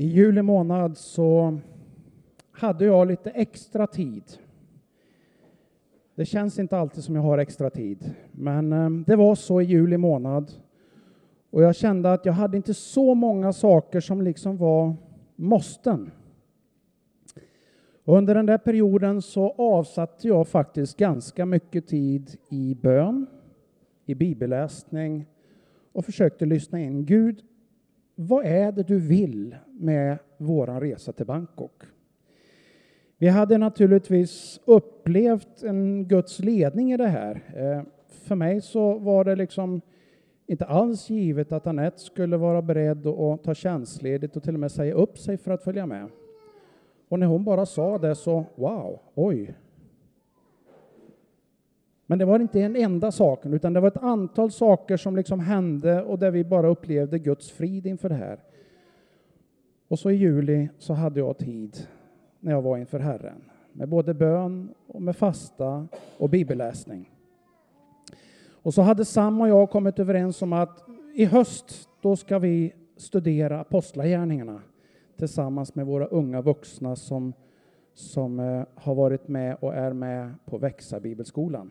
I juli månad så hade jag lite extra tid. Det känns inte alltid som jag har extra tid, men ehm, det var så i juli månad. Och jag kände att jag hade inte så många saker som liksom var måsten. Och under den där perioden så avsatte jag faktiskt ganska mycket tid i bön, i bibelläsning och försökte lyssna in. Gud, vad är det du vill med vår resa till Bangkok? Vi hade naturligtvis upplevt en Guds ledning i det här. Eh, för mig så var det liksom inte alls givet att Anette skulle vara beredd att ta tjänstledigt och till och med säga upp sig för att följa med. Och när hon bara sa det så, wow, oj. Men det var inte en enda sak, utan det var ett antal saker som liksom hände och där vi bara upplevde Guds frid inför det här. Och så i juli så hade jag tid när jag var inför Herren med både bön och med fasta och bibelläsning. Och så hade Sam och jag kommit överens om att i höst då ska vi studera apostlagärningarna tillsammans med våra unga vuxna som, som eh, har varit med och är med på Växa bibelskolan.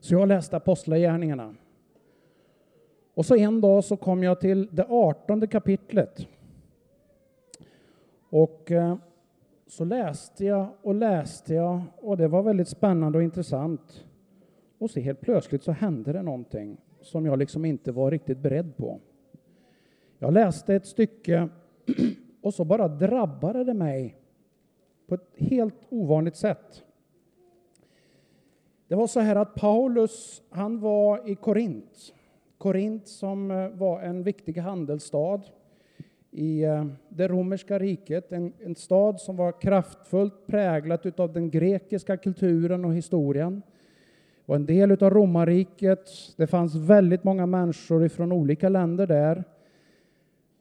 Så jag läste Apostlagärningarna. Och så en dag så kom jag till det artonde kapitlet. Och eh, så läste jag och läste jag och det var väldigt spännande och intressant. Och så helt plötsligt så hände det någonting som jag liksom inte var riktigt beredd på. Jag läste ett stycke och så bara drabbade det mig på ett helt ovanligt sätt. Det var så här att Paulus, han var i Korint. Korint som eh, var en viktig handelsstad i eh, det romerska riket, en, en stad som var kraftfullt präglad av den grekiska kulturen och historien. var en del av romarriket. Det fanns väldigt många människor från olika länder där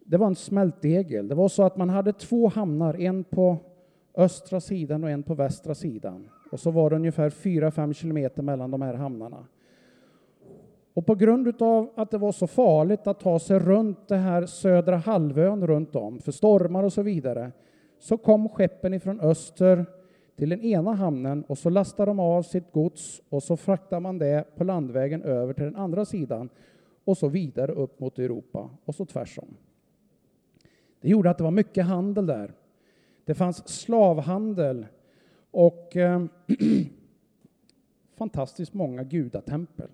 det var en smältdegel. Det var så att man hade två hamnar, en på östra sidan och en på västra sidan. Och så var det ungefär 4-5 kilometer mellan de här hamnarna. Och på grund av att det var så farligt att ta sig runt det här södra halvön runt om, för stormar och så vidare, så kom skeppen ifrån öster till den ena hamnen och så lastade de av sitt gods och så fraktade man det på landvägen över till den andra sidan och så vidare upp mot Europa och så tvärsom. Det gjorde att det var mycket handel där. Det fanns slavhandel och eh, fantastiskt många gudatempel.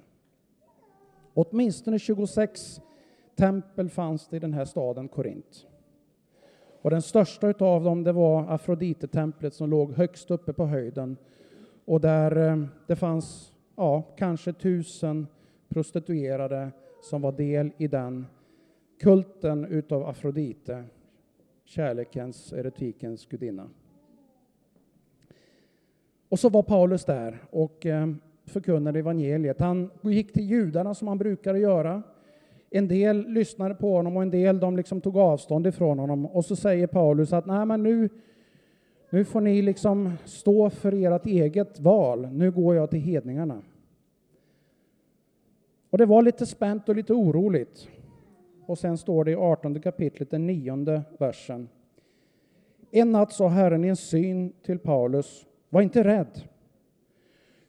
Åtminstone 26 tempel fanns det i den här staden Korint. Och den största av dem det var Afrodite-templet som låg högst uppe på höjden och där eh, det fanns ja, kanske tusen prostituerade som var del i den kulten utav Afrodite, kärlekens, erotikens gudinna. Och så var Paulus där och eh, förkunnade evangeliet. Han gick till judarna som han brukade göra. En del lyssnade på honom och en del de liksom tog avstånd ifrån honom. Och så säger Paulus att Nej, men nu, nu får ni liksom stå för ert eget val. Nu går jag till hedningarna. Och det var lite spänt och lite oroligt. Och sen står det i 18 kapitlet, den nionde versen. En natt sa Herren i en syn till Paulus, var inte rädd,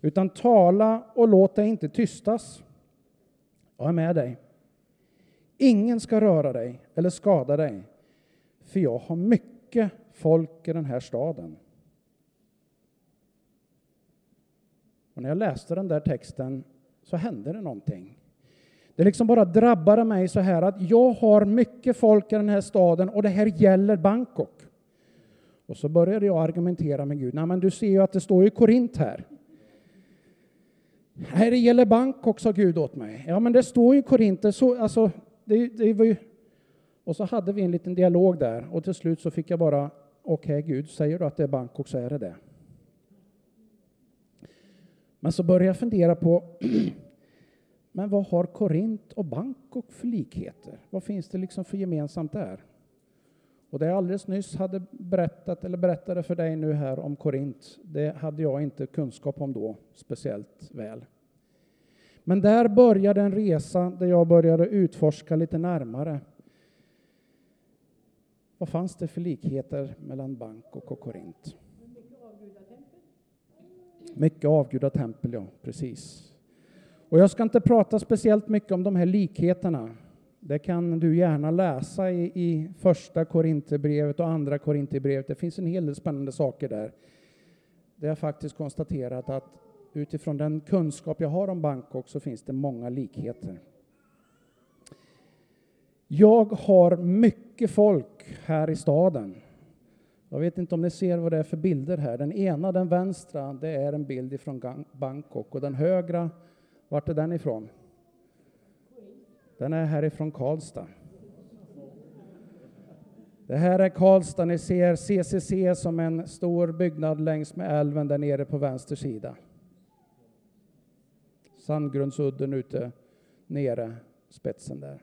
utan tala och låt dig inte tystas. Jag är med dig. Ingen ska röra dig eller skada dig, för jag har mycket folk i den här staden. Och när jag läste den där texten så hände det någonting. Det liksom bara drabbade mig så här att jag har mycket folk i den här staden och det här gäller Bangkok. Och så började jag argumentera med Gud. Nej, men du ser ju att det står i Korint här. Nej, det gäller Bangkok, sa Gud åt mig. Ja, men det står ju i Korint. Så, alltså, det, det var ju... Och så hade vi en liten dialog där och till slut så fick jag bara, okej okay, Gud, säger du att det är Bangkok så är det det. Men så började jag fundera på Men vad har Korint och Bangkok för likheter? Vad finns det liksom för gemensamt där? Och det jag alldeles nyss hade berättat, eller berättade för dig nu här om Korint, det hade jag inte kunskap om då speciellt väl. Men där började en resa där jag började utforska lite närmare. Vad fanns det för likheter mellan Bangkok och Korint? Mycket avgudatempel, ja, precis. Och jag ska inte prata speciellt mycket om de här likheterna. Det kan du gärna läsa i, i första Korinthierbrevet och andra Korinthierbrevet. Det finns en hel del spännande saker där. Det har faktiskt konstaterat att utifrån den kunskap jag har om Bangkok så finns det många likheter. Jag har mycket folk här i staden. Jag vet inte om ni ser vad det är för bilder här. Den ena, den vänstra, det är en bild ifrån Bangkok och den högra, vart är den ifrån? Den är härifrån Karlstad. Det här är Karlstad. Ni ser CCC som en stor byggnad längs med älven där nere på vänster sida. Sandgrundsudden ute nere, spetsen där.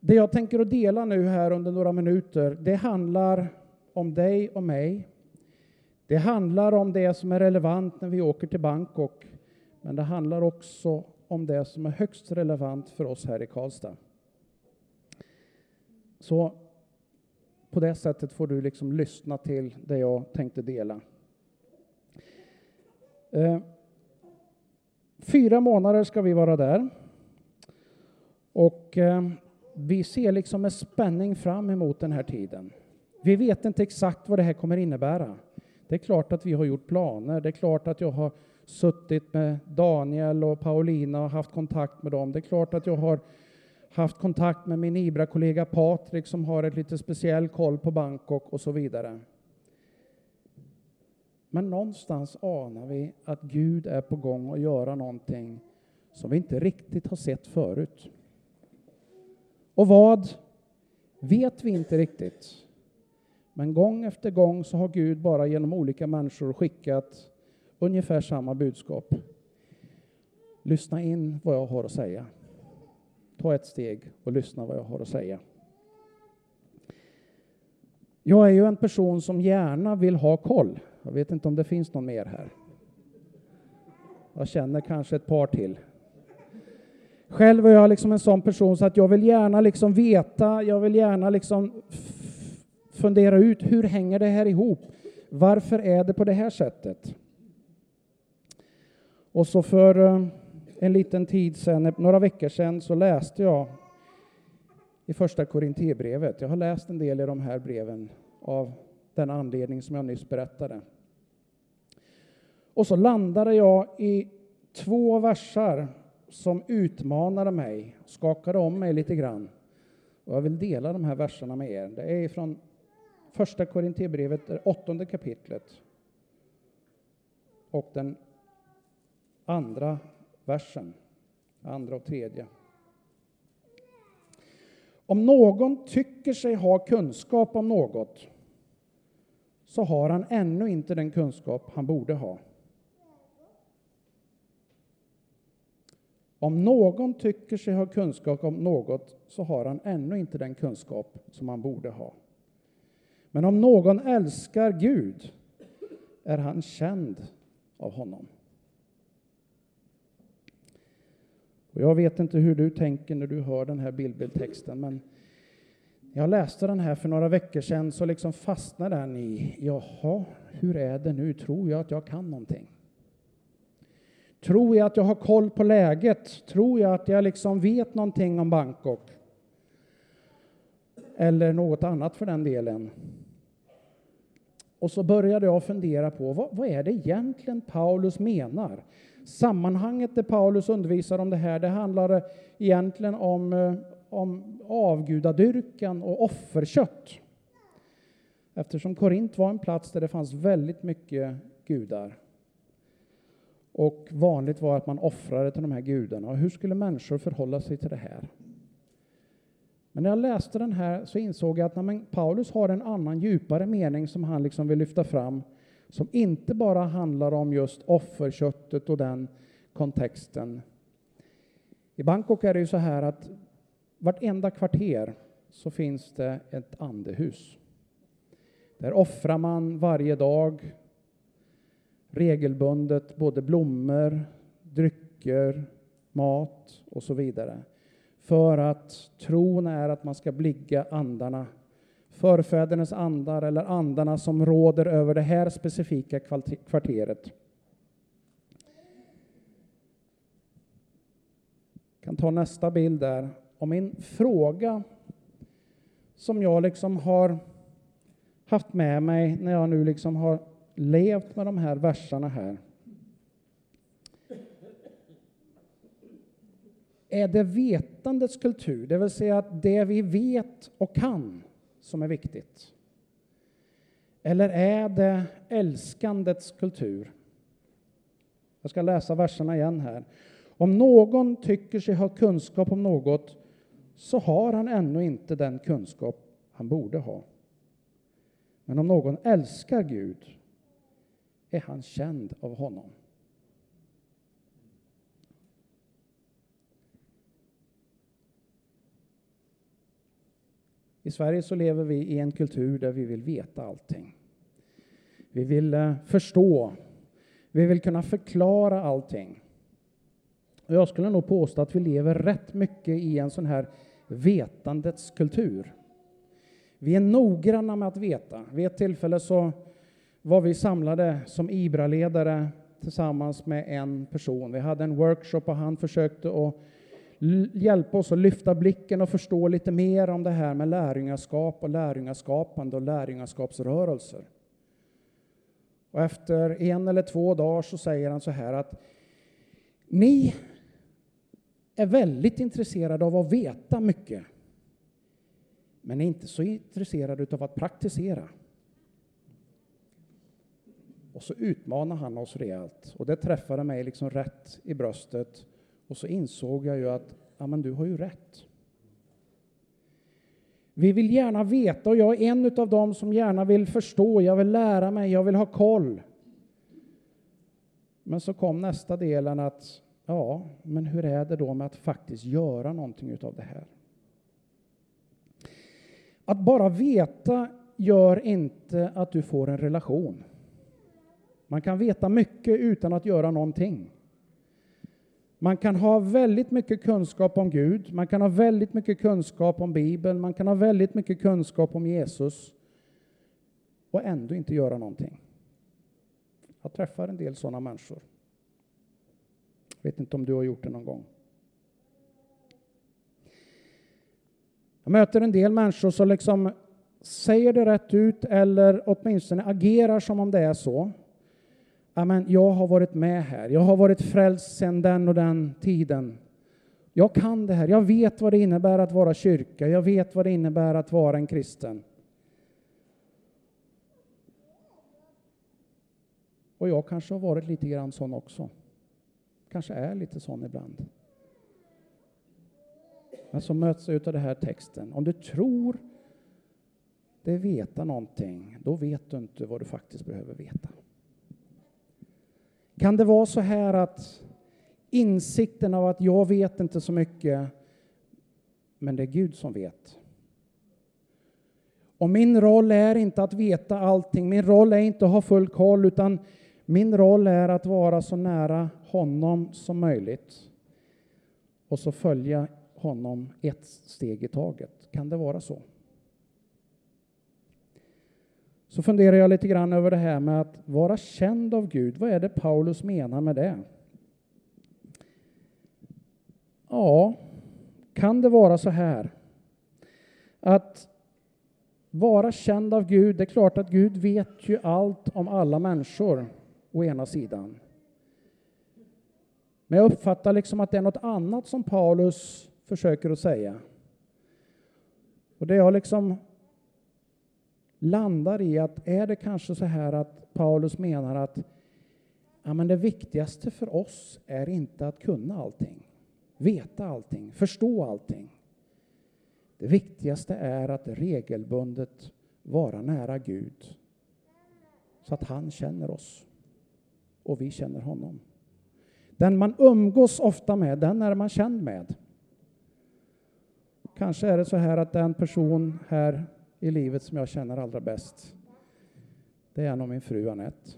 Det jag tänker att dela nu här under några minuter, det handlar om dig och mig. Det handlar om det som är relevant när vi åker till Bangkok, men det handlar också om det som är högst relevant för oss här i Karlstad. Så på det sättet får du liksom lyssna till det jag tänkte dela. Eh, fyra månader ska vi vara där. Och eh, vi ser liksom med spänning fram emot den här tiden. Vi vet inte exakt vad det här kommer innebära. Det är klart att vi har gjort planer. Det är klart att jag har suttit med Daniel och Paulina och haft kontakt med dem. Det är klart att jag har haft kontakt med min IBRA-kollega Patrik som har ett lite speciell koll på Bangkok och så vidare. Men någonstans anar vi att Gud är på gång att göra någonting som vi inte riktigt har sett förut. Och vad vet vi inte riktigt. Men gång efter gång så har Gud bara genom olika människor skickat ungefär samma budskap. Lyssna in vad jag har att säga. Ta ett steg och lyssna vad jag har att säga. Jag är ju en person som gärna vill ha koll. Jag vet inte om det finns någon mer här. Jag känner kanske ett par till. Själv är jag liksom en sån person så att jag vill gärna liksom veta, jag vill gärna liksom fundera ut hur hänger det här ihop? Varför är det på det här sättet? Och så för eh, en liten tid sedan, eh, några veckor sedan, så läste jag i första Korinthierbrevet. Jag har läst en del i de här breven av den anledning som jag nyss berättade. Och så landade jag i två versar som utmanade mig, skakade om mig lite grann. Och jag vill dela de här verserna med er. Det är från första Korinthierbrevet, åttonde kapitlet. Och den andra versen, andra och tredje. Om någon tycker sig ha kunskap om något så har han ännu inte den kunskap han borde ha. Om någon tycker sig ha kunskap om något så har han ännu inte den kunskap som han borde ha. Men om någon älskar Gud är han känd av honom. Och jag vet inte hur du tänker när du hör den här bildbildtexten, men jag läste den här för några veckor sedan så liksom fastnade den i, jaha, hur är det nu? Tror jag att jag kan någonting? Tror jag att jag har koll på läget? Tror jag att jag liksom vet någonting om Bangkok? Eller något annat för den delen. Och så började jag fundera på vad, vad är det egentligen Paulus menar? Sammanhanget där Paulus undervisar om det här, det handlar egentligen om, eh, om avgudadyrkan och offerkött. Eftersom Korint var en plats där det fanns väldigt mycket gudar. Och vanligt var att man offrade till de här gudarna. Och hur skulle människor förhålla sig till det här? Men när jag läste den här så insåg jag att när Paulus har en annan djupare mening som han liksom vill lyfta fram, som inte bara handlar om just offerköttet och den kontexten. I Bangkok är det ju så här att vartenda kvarter så finns det ett andehus. Där offrar man varje dag regelbundet både blommor, drycker, mat och så vidare för att tron är att man ska bligga andarna, förfädernas andar eller andarna som råder över det här specifika kvarteret. Jag kan ta nästa bild där. Och min fråga som jag liksom har haft med mig när jag nu liksom har levt med de här verserna här. Är det vetandets kultur, det vill säga att det vi vet och kan, som är viktigt? Eller är det älskandets kultur? Jag ska läsa verserna igen här. Om någon tycker sig ha kunskap om något så har han ännu inte den kunskap han borde ha. Men om någon älskar Gud är han känd av honom. I Sverige så lever vi i en kultur där vi vill veta allting. Vi vill eh, förstå. Vi vill kunna förklara allting. Och jag skulle nog påstå att vi lever rätt mycket i en sån här vetandets kultur. Vi är noggranna med att veta. Vid ett tillfälle så var vi samlade som IBRA-ledare tillsammans med en person. Vi hade en workshop och han försökte att hjälpa oss att lyfta blicken och förstå lite mer om det här med lärjungaskap och lärjungaskapande och lärjungaskapsrörelser. Och efter en eller två dagar så säger han så här att ni är väldigt intresserade av att veta mycket, men är inte så intresserade av att praktisera. Och så utmanar han oss rejält och det träffade mig liksom rätt i bröstet. Och så insåg jag ju att ja, men du har ju rätt. Vi vill gärna veta och jag är en av dem som gärna vill förstå, jag vill lära mig, jag vill ha koll. Men så kom nästa delen att Ja, men hur är det då med att faktiskt göra någonting av det här? Att bara veta gör inte att du får en relation. Man kan veta mycket utan att göra någonting. Man kan ha väldigt mycket kunskap om Gud, man kan ha väldigt mycket kunskap om Bibeln, man kan ha väldigt mycket kunskap om Jesus och ändå inte göra någonting. Jag träffar en del sådana människor. Jag Vet inte om du har gjort det någon gång. Jag möter en del människor som liksom säger det rätt ut eller åtminstone agerar som om det är så. Amen, jag har varit med här, jag har varit frälst sedan den och den tiden. Jag kan det här, jag vet vad det innebär att vara kyrka, jag vet vad det innebär att vara en kristen. Och jag kanske har varit lite grann sån också kanske är lite sån ibland. Men så möts jag av den här texten. Om du tror dig veta någonting, då vet du inte vad du faktiskt behöver veta. Kan det vara så här att insikten av att jag vet inte så mycket, men det är Gud som vet. Och min roll är inte att veta allting, min roll är inte att ha full koll, utan min roll är att vara så nära honom som möjligt och så följa honom ett steg i taget. Kan det vara så? Så funderar jag lite grann över det här med att vara känd av Gud. Vad är det Paulus menar med det? Ja, kan det vara så här att vara känd av Gud, det är klart att Gud vet ju allt om alla människor å ena sidan. Men jag uppfattar liksom att det är något annat som Paulus försöker att säga. Och det jag liksom landar i att är det kanske så här att Paulus menar att ja, men det viktigaste för oss är inte att kunna allting, veta allting, förstå allting. Det viktigaste är att regelbundet vara nära Gud så att han känner oss och vi känner honom. Den man umgås ofta med, den är man känd med. Kanske är det så här att den person här i livet som jag känner allra bäst, det är nog min fru Anette.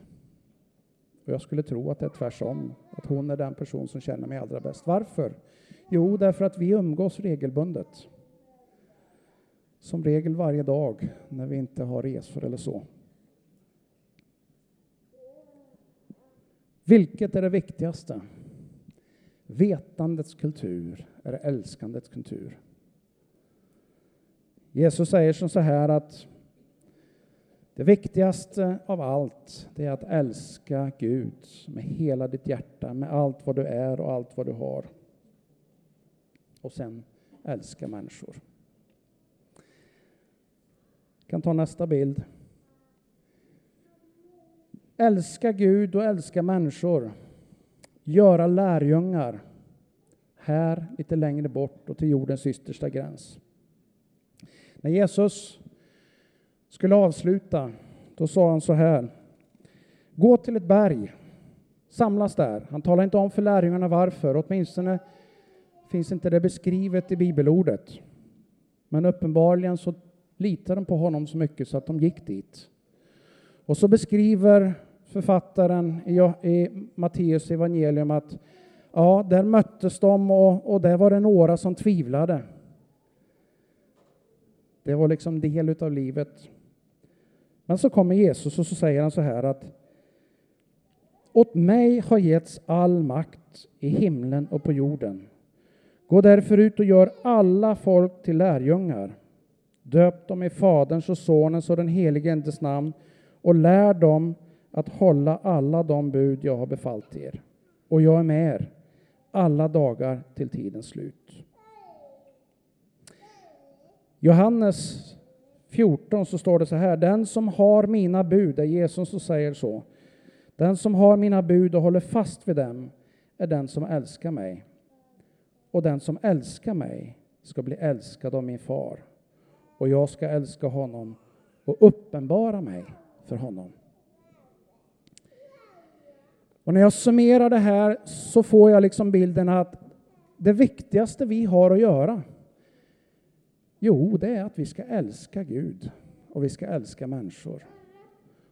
Och jag skulle tro att det är tvärsom, att hon är den person som känner mig allra bäst. Varför? Jo, därför att vi umgås regelbundet. Som regel varje dag när vi inte har resor eller så. Vilket är det viktigaste? Vetandets kultur eller älskandets kultur? Jesus säger som så här att det viktigaste av allt det är att älska Gud med hela ditt hjärta, med allt vad du är och allt vad du har. Och sen älska människor. Jag kan ta nästa bild. Älska Gud och älska människor. Göra lärjungar här lite längre bort och till jordens yttersta gräns. När Jesus skulle avsluta, då sa han så här. Gå till ett berg, samlas där. Han talar inte om för lärjungarna varför, åtminstone finns inte det beskrivet i bibelordet. Men uppenbarligen så litade de på honom så mycket så att de gick dit. Och så beskriver författaren i Matteus evangelium att ja, där möttes de och, och där var det några som tvivlade. Det var liksom del av livet. Men så kommer Jesus och så säger han så här att åt mig har getts all makt i himlen och på jorden. Gå därför ut och gör alla folk till lärjungar. Döp dem i Faderns och Sonens och den helige Andes namn och lär dem att hålla alla de bud jag har befallt er. Och jag är med er alla dagar till tidens slut. Johannes 14 så står det så här. Den som har mina bud, det är Jesus som säger så. Den som har mina bud och håller fast vid dem är den som älskar mig. Och den som älskar mig ska bli älskad av min far. Och jag ska älska honom och uppenbara mig för honom. Och när jag summerar det här så får jag liksom bilden att det viktigaste vi har att göra Jo, det är att vi ska älska Gud och vi ska älska människor.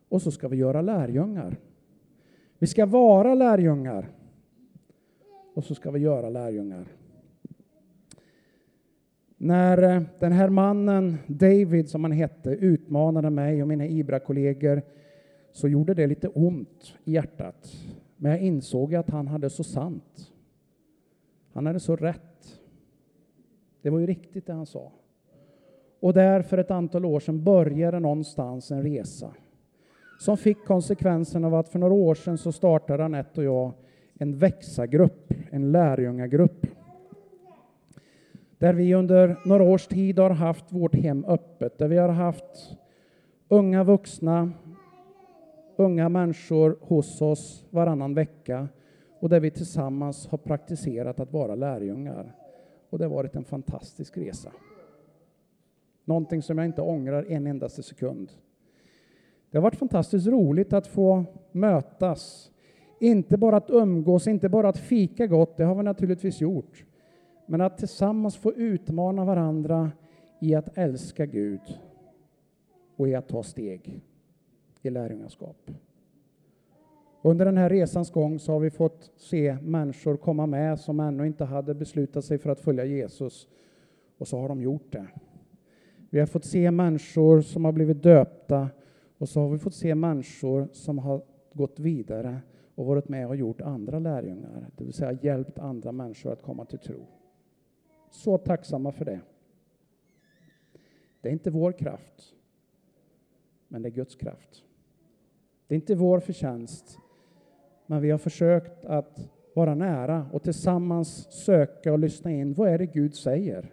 Och så ska vi göra lärjungar. Vi ska vara lärjungar. Och så ska vi göra lärjungar. När eh, den här mannen, David som han hette, utmanade mig och mina Ibra-kollegor så gjorde det lite ont i hjärtat. Men jag insåg att han hade så sant. Han hade så rätt. Det var ju riktigt det han sa. Och där för ett antal år sedan började någonstans en resa som fick konsekvensen av att för några år sedan så startade Anette och jag en växa-grupp, en lärjungagrupp. Där vi under några års tid har haft vårt hem öppet, där vi har haft unga vuxna, unga människor hos oss varannan vecka och där vi tillsammans har praktiserat att vara lärjungar. Och det har varit en fantastisk resa. Någonting som jag inte ångrar en endaste sekund. Det har varit fantastiskt roligt att få mötas. Inte bara att umgås, inte bara att fika gott, det har vi naturligtvis gjort. Men att tillsammans få utmana varandra i att älska Gud och i att ta steg i lärjungaskap. Under den här resans gång så har vi fått se människor komma med som ännu inte hade beslutat sig för att följa Jesus och så har de gjort det. Vi har fått se människor som har blivit döpta och så har vi fått se människor som har gått vidare och varit med och gjort andra lärjungar, det vill säga hjälpt andra människor att komma till tro. Så tacksamma för det. Det är inte vår kraft, men det är Guds kraft. Det är inte vår förtjänst, men vi har försökt att vara nära och tillsammans söka och lyssna in. Vad är det Gud säger?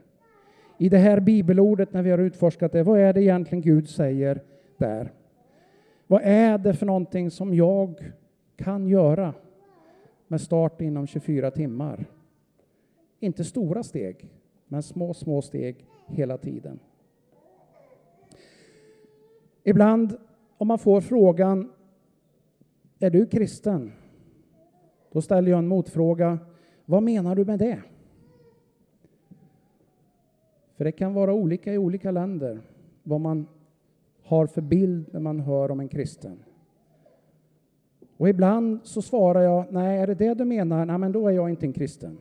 I det här bibelordet när vi har utforskat det, vad är det egentligen Gud säger där? Vad är det för någonting som jag kan göra med start inom 24 timmar? Inte stora steg, men små, små steg hela tiden. Ibland om man får frågan Är du kristen? Då ställer jag en motfråga. Vad menar du med det? För det kan vara olika i olika länder vad man har för bild när man hör om en kristen. Och ibland så svarar jag, nej, är det det du menar? Nej, men då är jag inte en kristen.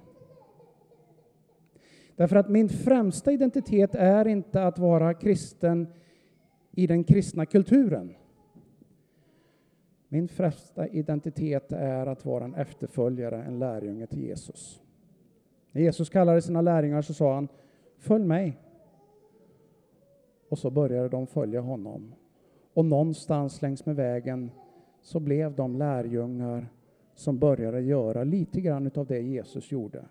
Därför att min främsta identitet är inte att vara kristen i den kristna kulturen. Min främsta identitet är att vara en efterföljare, en lärjunge till Jesus. När Jesus kallade sina lärjungar så sa han Följ mig. Och så började de följa honom. Och någonstans längs med vägen så blev de lärjungar som började göra lite grann av det Jesus gjorde.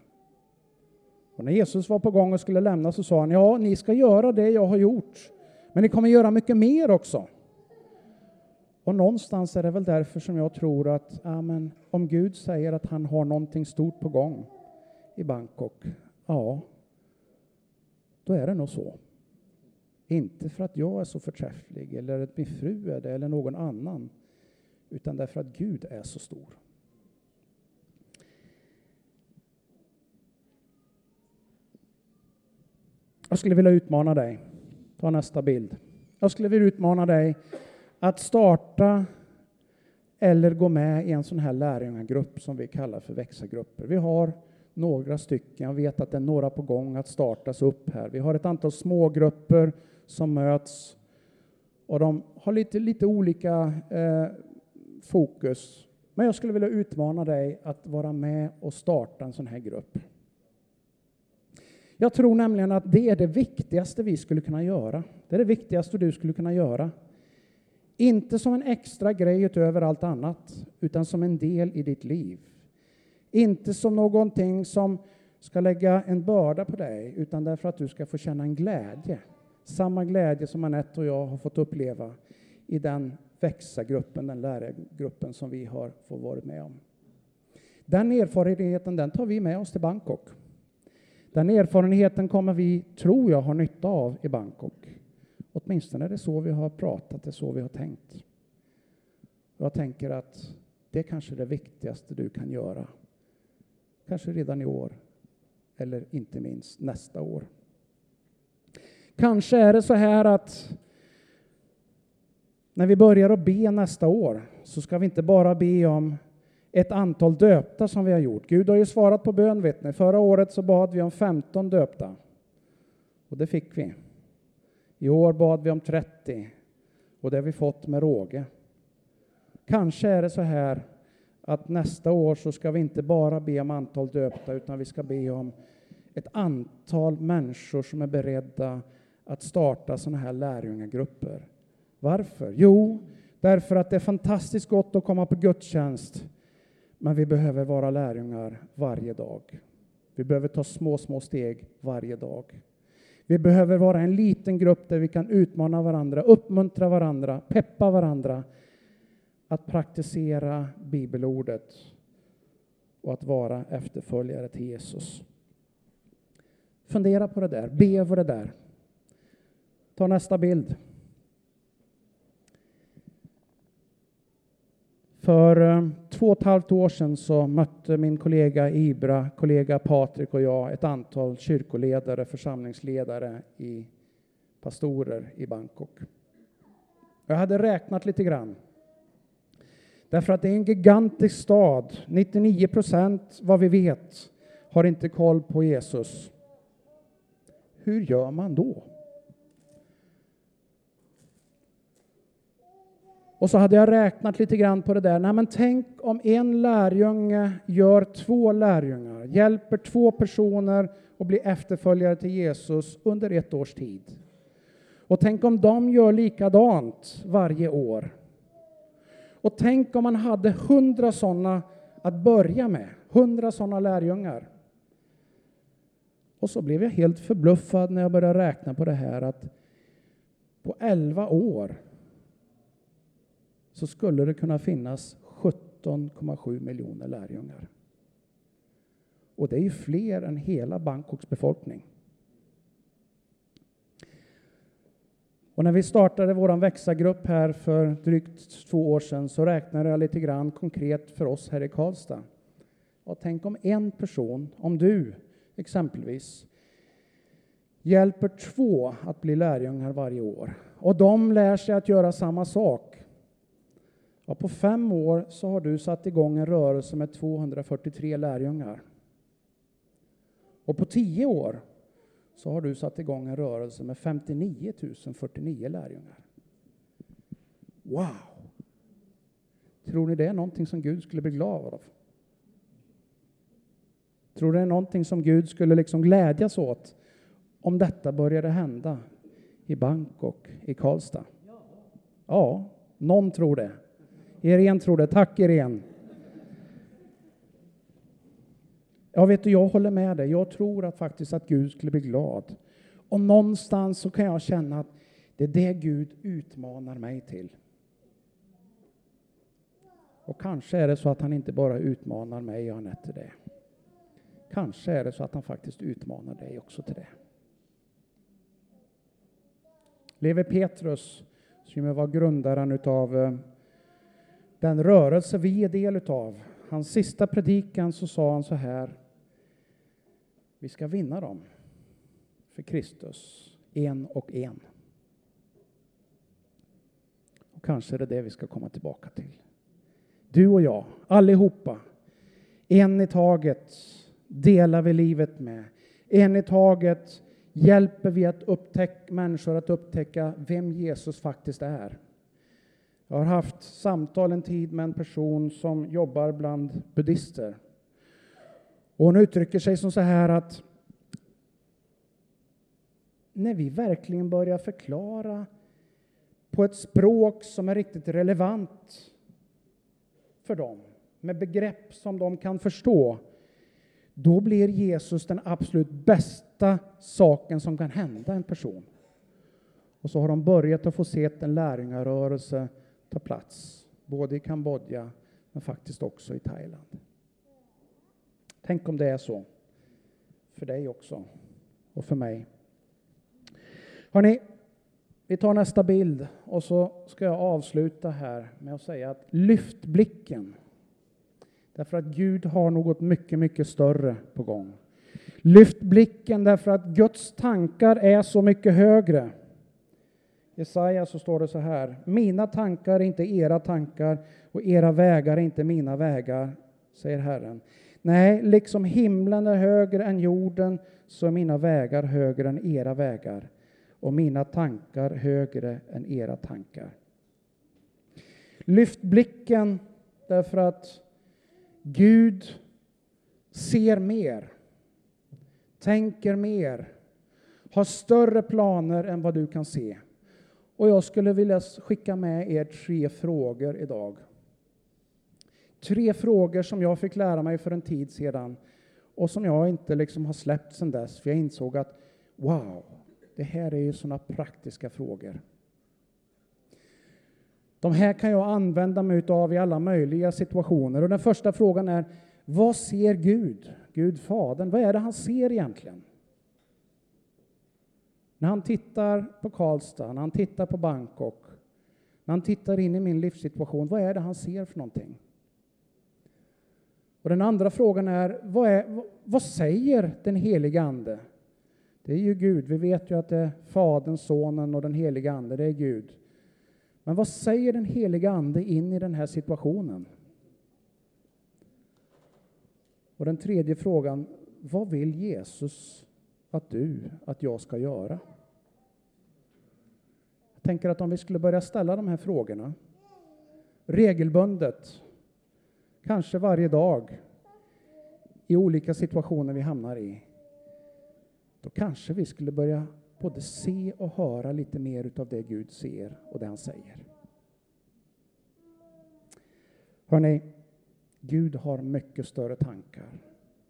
Och när Jesus var på gång och skulle lämna så sa han, ja, ni ska göra det jag har gjort, men ni kommer göra mycket mer också. Och någonstans är det väl därför som jag tror att amen, om Gud säger att han har någonting stort på gång i Bangkok, ja, då är det nog så. Inte för att jag är så förträfflig eller att min fru är det eller någon annan, utan därför att Gud är så stor. Jag skulle vilja utmana dig. Ta nästa bild. Jag skulle vilja utmana dig att starta eller gå med i en sån här lärjungagrupp som vi kallar för växargrupper. Vi har några stycken, jag vet att det är några på gång att startas upp här. Vi har ett antal smågrupper som möts och de har lite, lite olika eh, fokus. Men jag skulle vilja utmana dig att vara med och starta en sån här grupp. Jag tror nämligen att det är det viktigaste vi skulle kunna göra. Det är det viktigaste du skulle kunna göra. Inte som en extra grej utöver allt annat, utan som en del i ditt liv. Inte som någonting som ska lägga en börda på dig, utan därför att du ska få känna en glädje. Samma glädje som Anette och jag har fått uppleva i den växa-gruppen, den lärargruppen som vi har fått vara med om. Den erfarenheten den tar vi med oss till Bangkok. Den erfarenheten kommer vi, tror jag, ha nytta av i Bangkok. Åtminstone är det så vi har pratat, det är så vi har tänkt. Jag tänker att det är kanske är det viktigaste du kan göra. Kanske redan i år, eller inte minst nästa år. Kanske är det så här att när vi börjar att be nästa år så ska vi inte bara be om ett antal döpta som vi har gjort. Gud har ju svarat på bön, vet ni. Förra året så bad vi om 15 döpta. Och det fick vi. I år bad vi om 30. Och det har vi fått med råge. Kanske är det så här att nästa år så ska vi inte bara be om antal döpta, utan vi ska be om ett antal människor som är beredda att starta sådana här lärjungagrupper. Varför? Jo, därför att det är fantastiskt gott att komma på gudstjänst men vi behöver vara lärjungar varje dag. Vi behöver ta små, små steg varje dag. Vi behöver vara en liten grupp där vi kan utmana varandra, uppmuntra varandra, peppa varandra att praktisera bibelordet och att vara efterföljare till Jesus. Fundera på det där, be över det där. Ta nästa bild. För eh, två och ett halvt år sedan så mötte min kollega Ibra, kollega Patrik och jag ett antal kyrkoledare, församlingsledare i pastorer i Bangkok. Jag hade räknat lite grann. Därför att det är en gigantisk stad. 99 procent, vad vi vet, har inte koll på Jesus. Hur gör man då? Och så hade jag räknat lite grann på det där. Nej, men tänk om en lärjunge gör två lärjungar, hjälper två personer och blir efterföljare till Jesus under ett års tid. Och tänk om de gör likadant varje år. Och tänk om man hade hundra sådana att börja med, hundra sådana lärjungar. Och så blev jag helt förbluffad när jag började räkna på det här att på elva år så skulle det kunna finnas 17,7 miljoner lärjungar. Och det är ju fler än hela Bangkoks befolkning. Och när vi startade vår växargrupp här för drygt två år sedan så räknade jag lite grann konkret för oss här i Karlstad. Och tänk om en person, om du exempelvis, hjälper två att bli lärjungar varje år och de lär sig att göra samma sak Ja, på fem år så har du satt igång en rörelse med 243 lärjungar. Och på tio år så har du satt igång en rörelse med 59 049 lärjungar. Wow! Tror ni det är någonting som Gud skulle bli glad av? Tror du det är någonting som Gud skulle liksom glädjas åt om detta började hända i Bangkok, i Karlstad? Ja, någon tror det. Irene tror det. Tack Irene. Ja, vet du, jag håller med dig. Jag tror att faktiskt att Gud skulle bli glad. Och någonstans så kan jag känna att det är det Gud utmanar mig till. Och kanske är det så att han inte bara utmanar mig och Anette till det. Kanske är det så att han faktiskt utmanar dig också till det. Levi Petrus, som var grundaren utav eh, den rörelse vi är del utav. Hans sista predikan så sa han så här. Vi ska vinna dem för Kristus, en och en. Och kanske är det det vi ska komma tillbaka till. Du och jag, allihopa, en i taget delar vi livet med. En i taget hjälper vi att upptäcka, människor att upptäcka vem Jesus faktiskt är. Jag har haft samtal en tid med en person som jobbar bland buddister. Och hon uttrycker sig som så här att när vi verkligen börjar förklara på ett språk som är riktigt relevant för dem, med begrepp som de kan förstå, då blir Jesus den absolut bästa saken som kan hända en person. Och så har de börjat att få se en lärjungarörelse ta plats, både i Kambodja men faktiskt också i Thailand. Tänk om det är så för dig också och för mig. Hörrni, vi tar nästa bild och så ska jag avsluta här med att säga att lyft blicken. Därför att Gud har något mycket, mycket större på gång. Lyft blicken därför att Guds tankar är så mycket högre. I Jesaja så står det så här. Mina tankar är inte era tankar och era vägar är inte mina vägar, säger Herren. Nej, liksom himlen är högre än jorden så är mina vägar högre än era vägar och mina tankar högre än era tankar. Lyft blicken därför att Gud ser mer, tänker mer, har större planer än vad du kan se. Och jag skulle vilja skicka med er tre frågor idag. Tre frågor som jag fick lära mig för en tid sedan och som jag inte liksom har släppt sedan dess, för jag insåg att wow, det här är ju sådana praktiska frågor. De här kan jag använda mig av i alla möjliga situationer. Och den första frågan är, vad ser Gud, Gud Fadern? Vad är det han ser egentligen? När han tittar på Karlstad, när han tittar på Bangkok, när han tittar in i min livssituation, vad är det han ser för någonting? Och den andra frågan är, vad, är, vad säger den heliga Ande? Det är ju Gud. Vi vet ju att det är Fadern, Sonen och den heliga Ande, det är Gud. Men vad säger den heliga Ande in i den här situationen? Och den tredje frågan, vad vill Jesus att du, att jag ska göra? Jag tänker att om vi skulle börja ställa de här frågorna regelbundet, kanske varje dag, i olika situationer vi hamnar i, då kanske vi skulle börja både se och höra lite mer av det Gud ser och det han säger. Hörni, Gud har mycket större tankar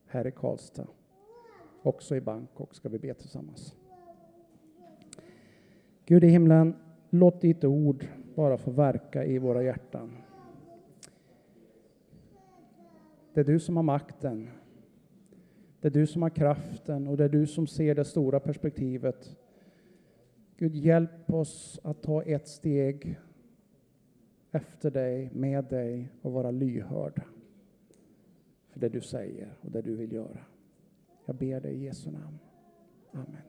här i Karlstad. Också i Bangkok ska vi be tillsammans. Gud i himlen, låt ditt ord bara få verka i våra hjärtan. Det är du som har makten. Det är du som har kraften och det är du som ser det stora perspektivet. Gud, hjälp oss att ta ett steg efter dig, med dig och vara lyhörda för det du säger och det du vill göra. Jag ber dig i Jesu namn. Amen.